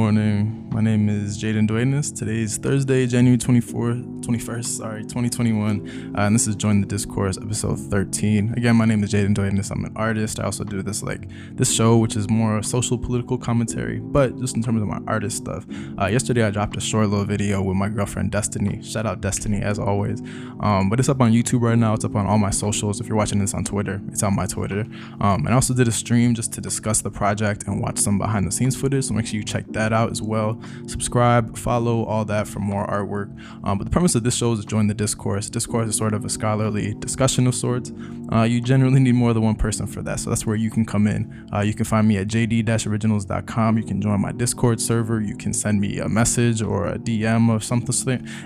morning. My name is Jaden Duenas. Today is Thursday, January 24th, 21st, sorry, 2021. Uh, and this is Join the Discourse, episode 13. Again, my name is Jaden Duenas. I'm an artist. I also do this like this show, which is more social political commentary, but just in terms of my artist stuff. Uh, yesterday, I dropped a short little video with my girlfriend Destiny. Shout out Destiny as always. Um, but it's up on YouTube right now. It's up on all my socials. If you're watching this on Twitter, it's on my Twitter. Um, and I also did a stream just to discuss the project and watch some behind the scenes footage. So make sure you check that out as well. Subscribe, follow, all that for more artwork. Um, but the premise of this show is to join the discourse. Discourse is sort of a scholarly discussion of sorts. Uh, you generally need more than one person for that. So that's where you can come in. Uh, you can find me at jd-originals.com. You can join my Discord server. You can send me a message or a DM or something.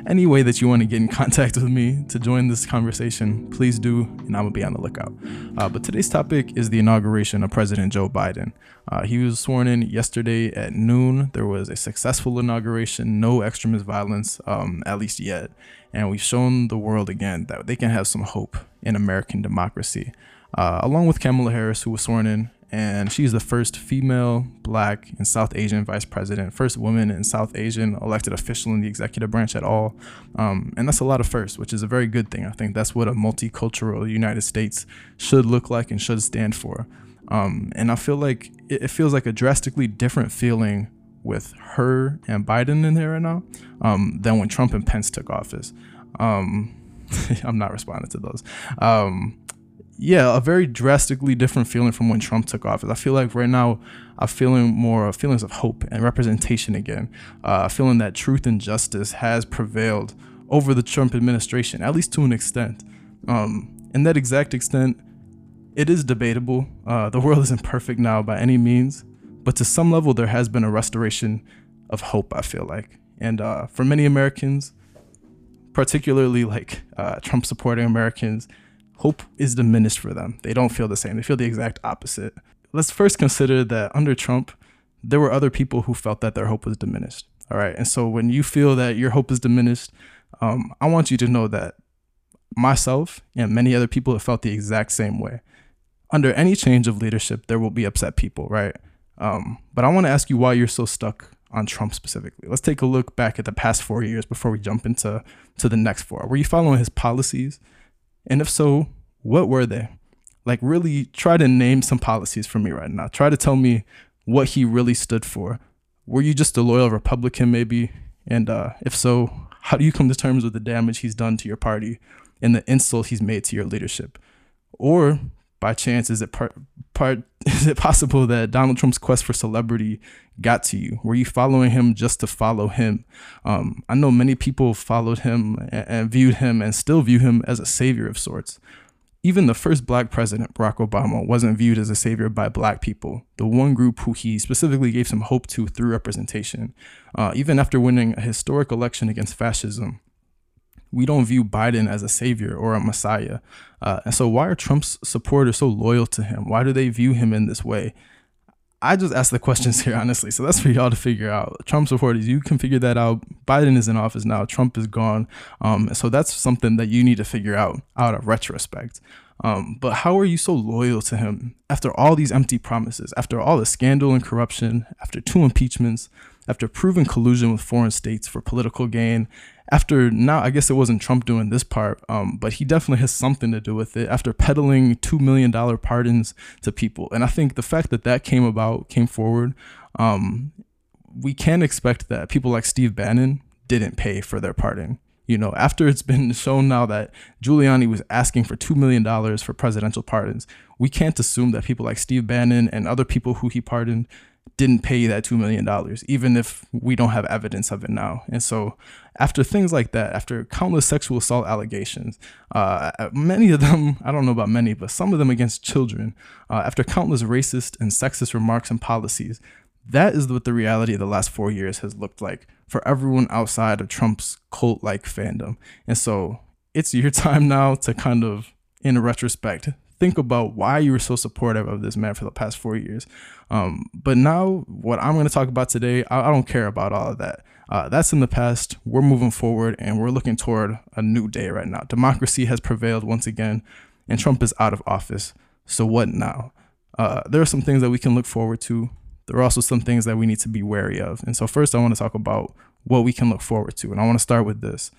Any way that you want to get in contact with me to join this conversation, please do, and I'm gonna be on the lookout. Uh, but today's topic is the inauguration of President Joe Biden. Uh, he was sworn in yesterday at noon. There was a successful inauguration, no extremist violence, um, at least yet. And we've shown the world again that they can have some hope in American democracy. Uh, along with Kamala Harris, who was sworn in, and she's the first female, black, and South Asian vice president, first woman and South Asian elected official in the executive branch at all. Um, and that's a lot of firsts, which is a very good thing. I think that's what a multicultural United States should look like and should stand for. Um, and I feel like it, it, feels like a drastically different feeling with her and Biden in there right now um, than when Trump and Pence took office. Um, I'm not responding to those. Um, yeah, a very drastically different feeling from when Trump took office. I feel like right now I'm feeling more feelings of hope and representation again. Uh, feeling that truth and justice has prevailed over the Trump administration, at least to an extent. Um, and that exact extent it is debatable. Uh, the world isn't perfect now by any means, but to some level, there has been a restoration of hope, I feel like. And uh, for many Americans, particularly like uh, Trump supporting Americans, hope is diminished for them. They don't feel the same, they feel the exact opposite. Let's first consider that under Trump, there were other people who felt that their hope was diminished. All right. And so when you feel that your hope is diminished, um, I want you to know that myself and many other people have felt the exact same way under any change of leadership, there will be upset people, right? Um, but I want to ask you why you're so stuck on Trump specifically. Let's take a look back at the past four years before we jump into to the next four. Were you following his policies? And if so, what were they? Like, really try to name some policies for me right now. Try to tell me what he really stood for. Were you just a loyal Republican, maybe? And uh, if so, how do you come to terms with the damage he's done to your party and the insult he's made to your leadership? Or by chance is it part part is it possible that Donald Trump's quest for celebrity got to you? Were you following him just to follow him? Um, I know many people followed him and, and viewed him and still view him as a savior of sorts. Even the first black president, Barack Obama, wasn't viewed as a savior by black people, the one group who he specifically gave some hope to through representation. Uh, even after winning a historic election against fascism, we don't view Biden as a savior or a messiah. Uh, and so, why are Trump's supporters so loyal to him? Why do they view him in this way? I just ask the questions here, honestly. So that's for y'all to figure out. Trump supporters, you can figure that out. Biden is in office now. Trump is gone. Um, so that's something that you need to figure out out of retrospect. Um, but how are you so loyal to him after all these empty promises, after all the scandal and corruption, after two impeachments, after proven collusion with foreign states for political gain, after now, I guess it wasn't Trump doing this part, um, but he definitely has something to do with it. After peddling two million dollar pardons to people, and I think the fact that that came about, came forward, um, we can expect that people like Steve Bannon didn't pay for their pardon. You know, after it's been shown now that Giuliani was asking for $2 million for presidential pardons, we can't assume that people like Steve Bannon and other people who he pardoned didn't pay that $2 million, even if we don't have evidence of it now. And so, after things like that, after countless sexual assault allegations, uh, many of them, I don't know about many, but some of them against children, uh, after countless racist and sexist remarks and policies, that is what the reality of the last four years has looked like for everyone outside of Trump's cult like fandom. And so, it's your time now to kind of, in retrospect, think about why you were so supportive of this man for the past four years. Um, but now, what I'm going to talk about today, I, I, don't care about all of that. Uh, that's in the past. We're moving forward and we're looking toward a new day right now. Democracy has prevailed once again, and Trump is out of office. So, what now? Uh, there are some things that we can look forward to there are also some things that we need to be wary of. And so, first, I want to talk about what we can look forward to. And I want to start with this.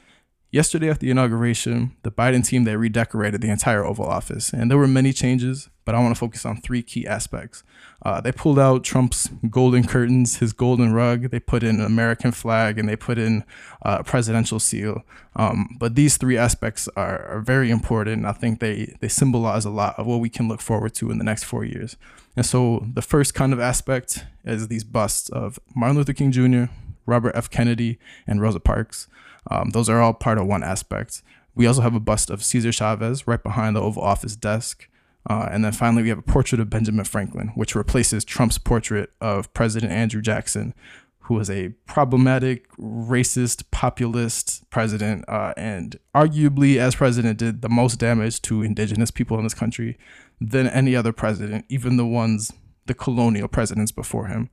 Yesterday at the inauguration, the Biden team they redecorated the entire Oval Office, and there were many changes, but I want to focus on three key aspects. Uh, they pulled out Trump's golden curtains, his golden rug. They put in an American flag, and they put in uh, a presidential seal. Um, but these three aspects are, are very important. I think they they symbolize a lot of what we can look forward to in the next four years. And so the first kind of aspect is these busts of Martin Luther King Jr., Robert F. Kennedy, and Rosa Parks. Um, those are all part of one aspect. We also have a bust of Cesar Chavez right behind the Oval Office desk. Uh, and then finally, we have a portrait of Benjamin Franklin, which replaces Trump's portrait of President Andrew Jackson, who was a problematic, racist, populist president, uh, and arguably, as president, did the most damage to indigenous people in this country than any other president, even the ones, the colonial presidents before him.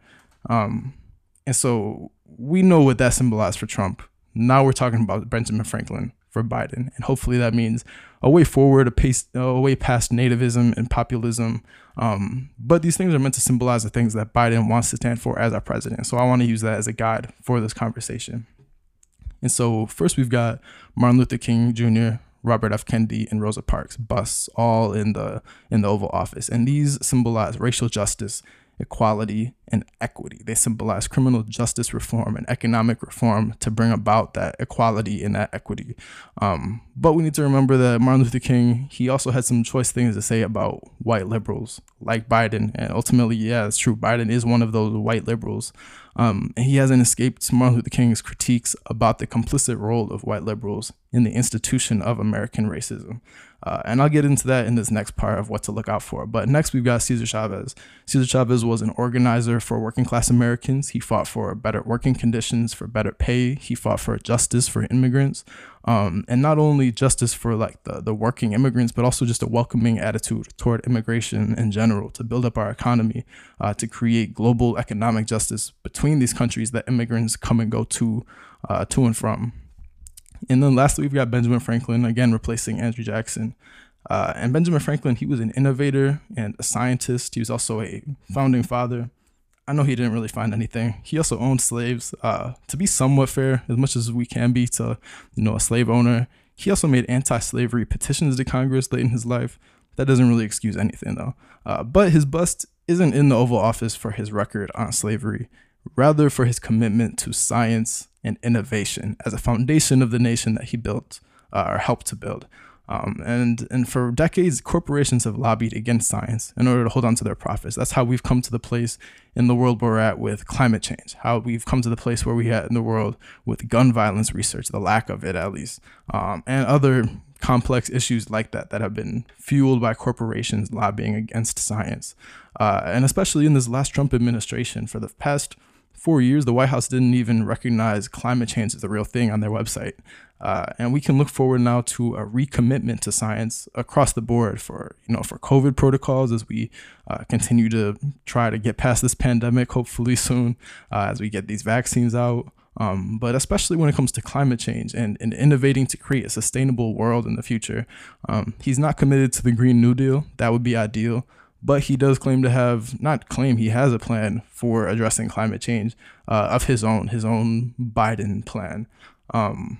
Um, and so we know what that symbolized for Trump. Now we're talking about Benjamin Franklin for Biden, and hopefully that means a way forward, a, pace, a way past nativism and populism. Um, but these things are meant to symbolize the things that Biden wants to stand for as our president. So I want to use that as a guide for this conversation. And so first we've got Martin Luther King Jr., Robert F. Kennedy, and Rosa Parks busts all in the in the Oval Office, and these symbolize racial justice equality, and equity. They symbolize criminal justice reform and economic reform to bring about that equality and that equity. Um, but we need to remember that Martin Luther King, he also had some choice things to say about white liberals like Biden. And ultimately, yeah, it's true. Biden is one of those white liberals. Um, and he hasn't escaped Martin Luther King's critiques about the complicit role of white liberals in the institution of American racism. Uh, and I'll get into that in this next part of what to look out for. But next, we've got Cesar Chavez. Cesar Chavez was an organizer for working class Americans. He fought for better working conditions, for better pay. He fought for justice for immigrants. Um, and not only justice for like the, the working immigrants, but also just a welcoming attitude toward immigration in general to build up our economy, uh, to create global economic justice between these countries that immigrants come and go to, uh, to and from. And then lastly, we've got Benjamin Franklin, again, replacing Andrew Jackson. Uh, and Benjamin Franklin, he was an innovator and a scientist. He was also a founding father. I know he didn't really find anything. He also owned slaves. Uh, to be somewhat fair, as much as we can be to, you know, a slave owner, he also made anti-slavery petitions to Congress late in his life. That doesn't really excuse anything, though. Uh, but his bust isn't in the Oval Office for his record on slavery, rather for his commitment to science and innovation as a foundation of the nation that he built uh, or helped to build. Um, and and for decades, corporations have lobbied against science in order to hold on to their profits. That's how we've come to the place in the world where we're at with climate change. How we've come to the place where we at in the world with gun violence research, the lack of it at least, um, and other complex issues like that that have been fueled by corporations lobbying against science. Uh, and especially in this last Trump administration, for the past four years, the White House didn't even recognize climate change as a real thing on their website. Uh, and we can look forward now to a recommitment to science across the board for you know for COVID protocols as we uh, continue to try to get past this pandemic, hopefully soon, uh, as we get these vaccines out. Um, but especially when it comes to climate change and, and innovating to create a sustainable world in the future. Um, he's not committed to the Green New Deal. That would be ideal but he does claim to have not claim he has a plan for addressing climate change uh, of his own his own biden plan. Um,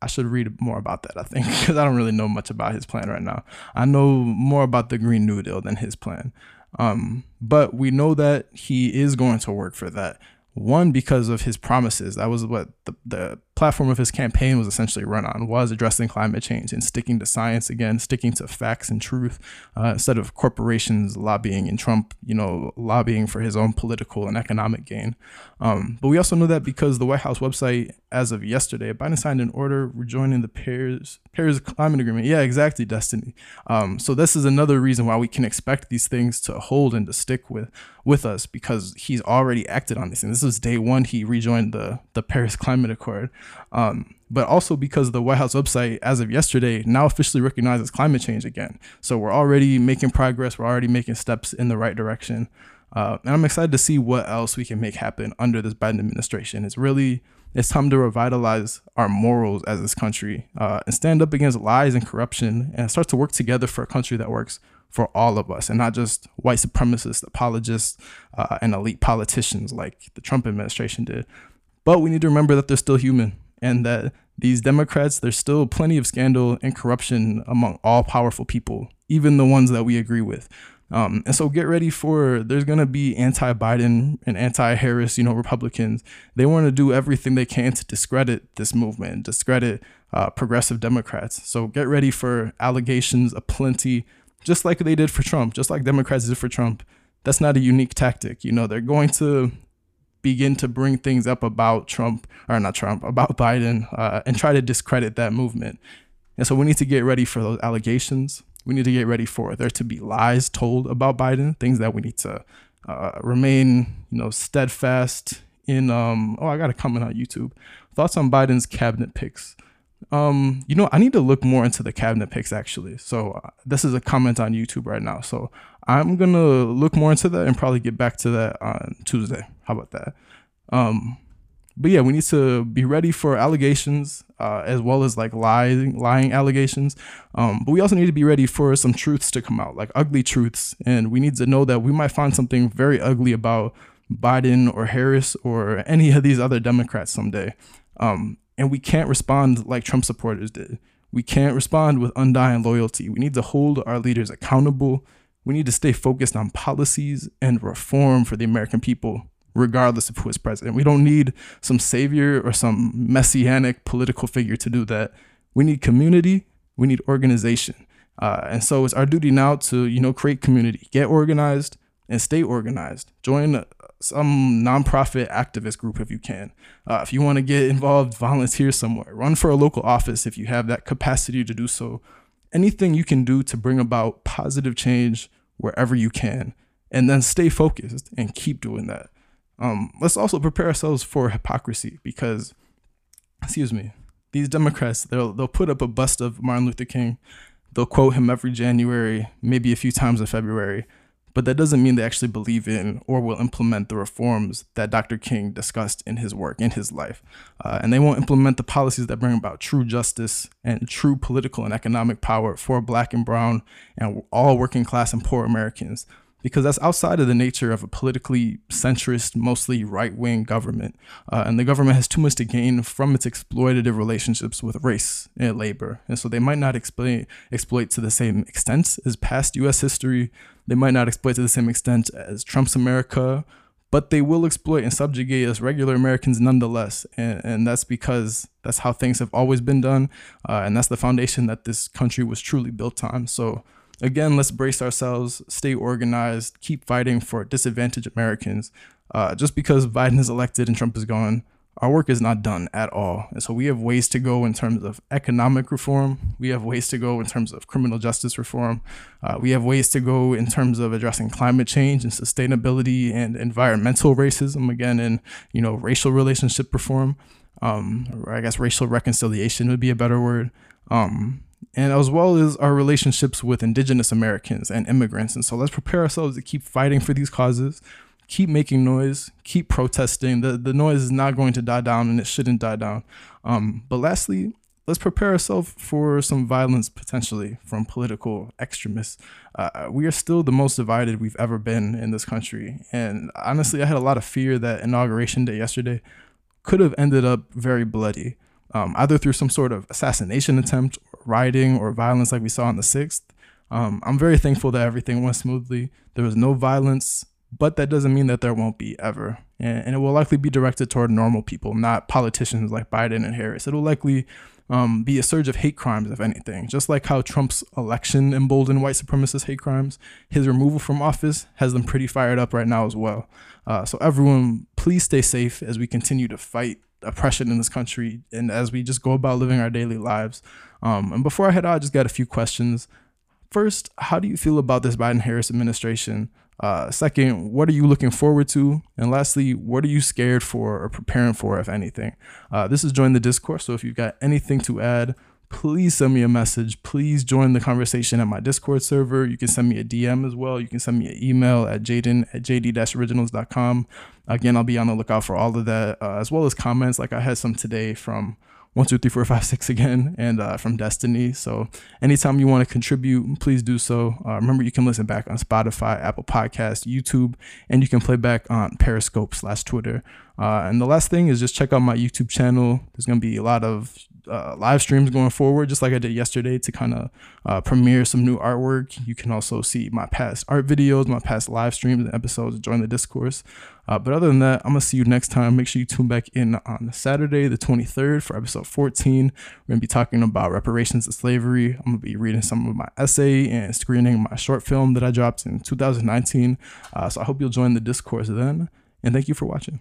i should read more about that i think because i don't really know much about his plan right now. I know more about the green new deal than his plan. Um, but we know that he is going to work for that one because of his promises. That was what the, the platform of his campaign was essentially run on was addressing climate change and sticking to science again sticking to facts and truth uh, instead of corporations lobbying and trump you know lobbying for his own political and economic gain. Um, but we also know that because the white house website as of yesterday biden signed an order rejoining the paris paris climate agreement yeah exactly destiny um, so this is another reason why we can expect these things to hold and to stick with with us because he's already acted on this and this was day one he rejoined the the paris climate accord um, but also because the White House website, as of yesterday, now officially recognizes climate change again. So we're already making progress. We're already making steps in the right direction. Uh, and I'm excited to see what else we can make happen under this Biden administration. It's really it's time to revitalize our morals as this country uh, and stand up against lies and corruption and start to work together for a country that works for all of us and not just white supremacist apologists uh, and elite politicians like the Trump administration did. But we need to remember that they're still human and that these Democrats, there's still plenty of scandal and corruption among all powerful people, even the ones that we agree with. Um, and so get ready for there's going to be anti-Biden and anti-Harris, you know, Republicans. They want to do everything they can to discredit this movement, discredit uh, progressive Democrats. So get ready for allegations aplenty, just like they did for Trump, just like Democrats did for Trump. That's not a unique tactic. You know, they're going to begin to bring things up about Trump, or not Trump, about Biden, uh, and try to discredit that movement. And so we need to get ready for those allegations. We need to get ready for there to be lies told about Biden, things that we need to uh, remain, you know, steadfast in. Um, oh, I got a comment on YouTube. Thoughts on Biden's cabinet picks. Um, you know, I need to look more into the cabinet picks actually. So uh, this is a comment on YouTube right now. So I'm gonna look more into that and probably get back to that on Tuesday. How about that? Um, but yeah, we need to be ready for allegations uh, as well as like lying lying allegations. Um, but we also need to be ready for some truths to come out, like ugly truths, and we need to know that we might find something very ugly about Biden or Harris or any of these other Democrats someday. Um, and we can't respond like Trump supporters did. We can't respond with undying loyalty. We need to hold our leaders accountable. We need to stay focused on policies and reform for the American people regardless of who is president. We don't need some savior or some messianic political figure to do that. We need community, we need organization. Uh, and so it's our duty now to, you know, create community, get organized and stay organized. Join some nonprofit activist group if you can. Uh, if you want to get involved, volunteer somewhere. Run for a local office if you have that capacity to do so. Anything you can do to bring about positive change wherever you can. And then stay focused and keep doing that. Um, let's also prepare ourselves for hypocrisy because, excuse me, these Democrats they'll they'll put up a bust of Martin Luther King, they'll quote him every January, maybe a few times in February, but that doesn't mean they actually believe in or will implement the reforms that Dr. King discussed in his work, in his life. Uh, and they won't implement the policies that bring about true justice and true political and economic power for black and brown and all working class and poor Americans because that's outside of the nature of a politically centrist, mostly right wing government. Uh, and the government has too much to gain from its exploitative relationships with race and labor. And so they might not explain, exploit to the same extent as past US history. They might not exploit to the same extent as Trump's America, but they will exploit and subjugate us regular Americans nonetheless. And, and that's because that's how things have always been done. Uh, and that's the foundation that this country was truly built on. So, again, let's brace ourselves, stay organized, keep fighting for disadvantaged Americans. Uh, just because Biden is elected and Trump is gone, our work is not done at all. And so we have ways to go in terms of economic reform. We have ways to go in terms of criminal justice reform. Uh, we have ways to go in terms of addressing climate change and sustainability and environmental racism, again, and, you know, racial relationship reform. Um, or I guess racial reconciliation would be a better word. Um, and as well as our relationships with indigenous Americans and immigrants. And so let's prepare ourselves to keep fighting for these causes, keep making noise, keep protesting. The, the noise is not going to die down and it shouldn't die down. Um, but lastly, let's prepare ourselves for some violence potentially from political extremists. Uh, we are still the most divided we've ever been in this country. And honestly, I had a lot of fear that inauguration day yesterday could have ended up very bloody um, either through some sort of assassination attempt, or rioting, or violence like we saw on the 6th. Um, I'm very thankful that everything went smoothly. There was no violence, but that doesn't mean that there won't be ever. And, it will likely be directed toward normal people, not politicians like Biden and Harris. It'll likely um, be a surge of hate crimes, if anything. Just like how Trump's election emboldened white supremacist hate crimes, his removal from office has them pretty fired up right now as well. Uh, so, everyone, please stay safe as we continue to fight oppression in this country and as we just go about living our daily lives. Um, and before I head out, I just got a few questions. First, how do you feel about this Biden Harris administration? Uh, second, what are you looking forward to? And lastly, what are you scared for or preparing for, if anything? Uh, this is Join the Discourse. So if you've got anything to add, please send me a message. Please join the conversation at my Discord server. You can send me a DM as well. You can send me an email at jaden at jd-originals.com. Again, I'll be on the lookout for all of that, uh, as well as comments. Like I had some today from one, two, three, four, five, six again, and uh, from Destiny. So anytime you want to contribute, please do so. Uh, remember, you can listen back on Spotify, Apple Podcast, YouTube, and you can play back on Periscope slash Twitter. Uh, and the last thing is just check out my YouTube channel. There's gonna be a lot of uh, live streams going forward, just like I did yesterday to kind of uh, premiere some new artwork. You can also see my past art videos, my past live streams and episodes, join the discourse. Uh, but other than that, I'm going to see you next time. Make sure you tune back in on Saturday, the 23rd, for episode 14. We're going to be talking about reparations of slavery. I'm going to be reading some of my essay and screening my short film that I dropped in 2019. Uh, so I hope you'll join the discourse then. And thank you for watching.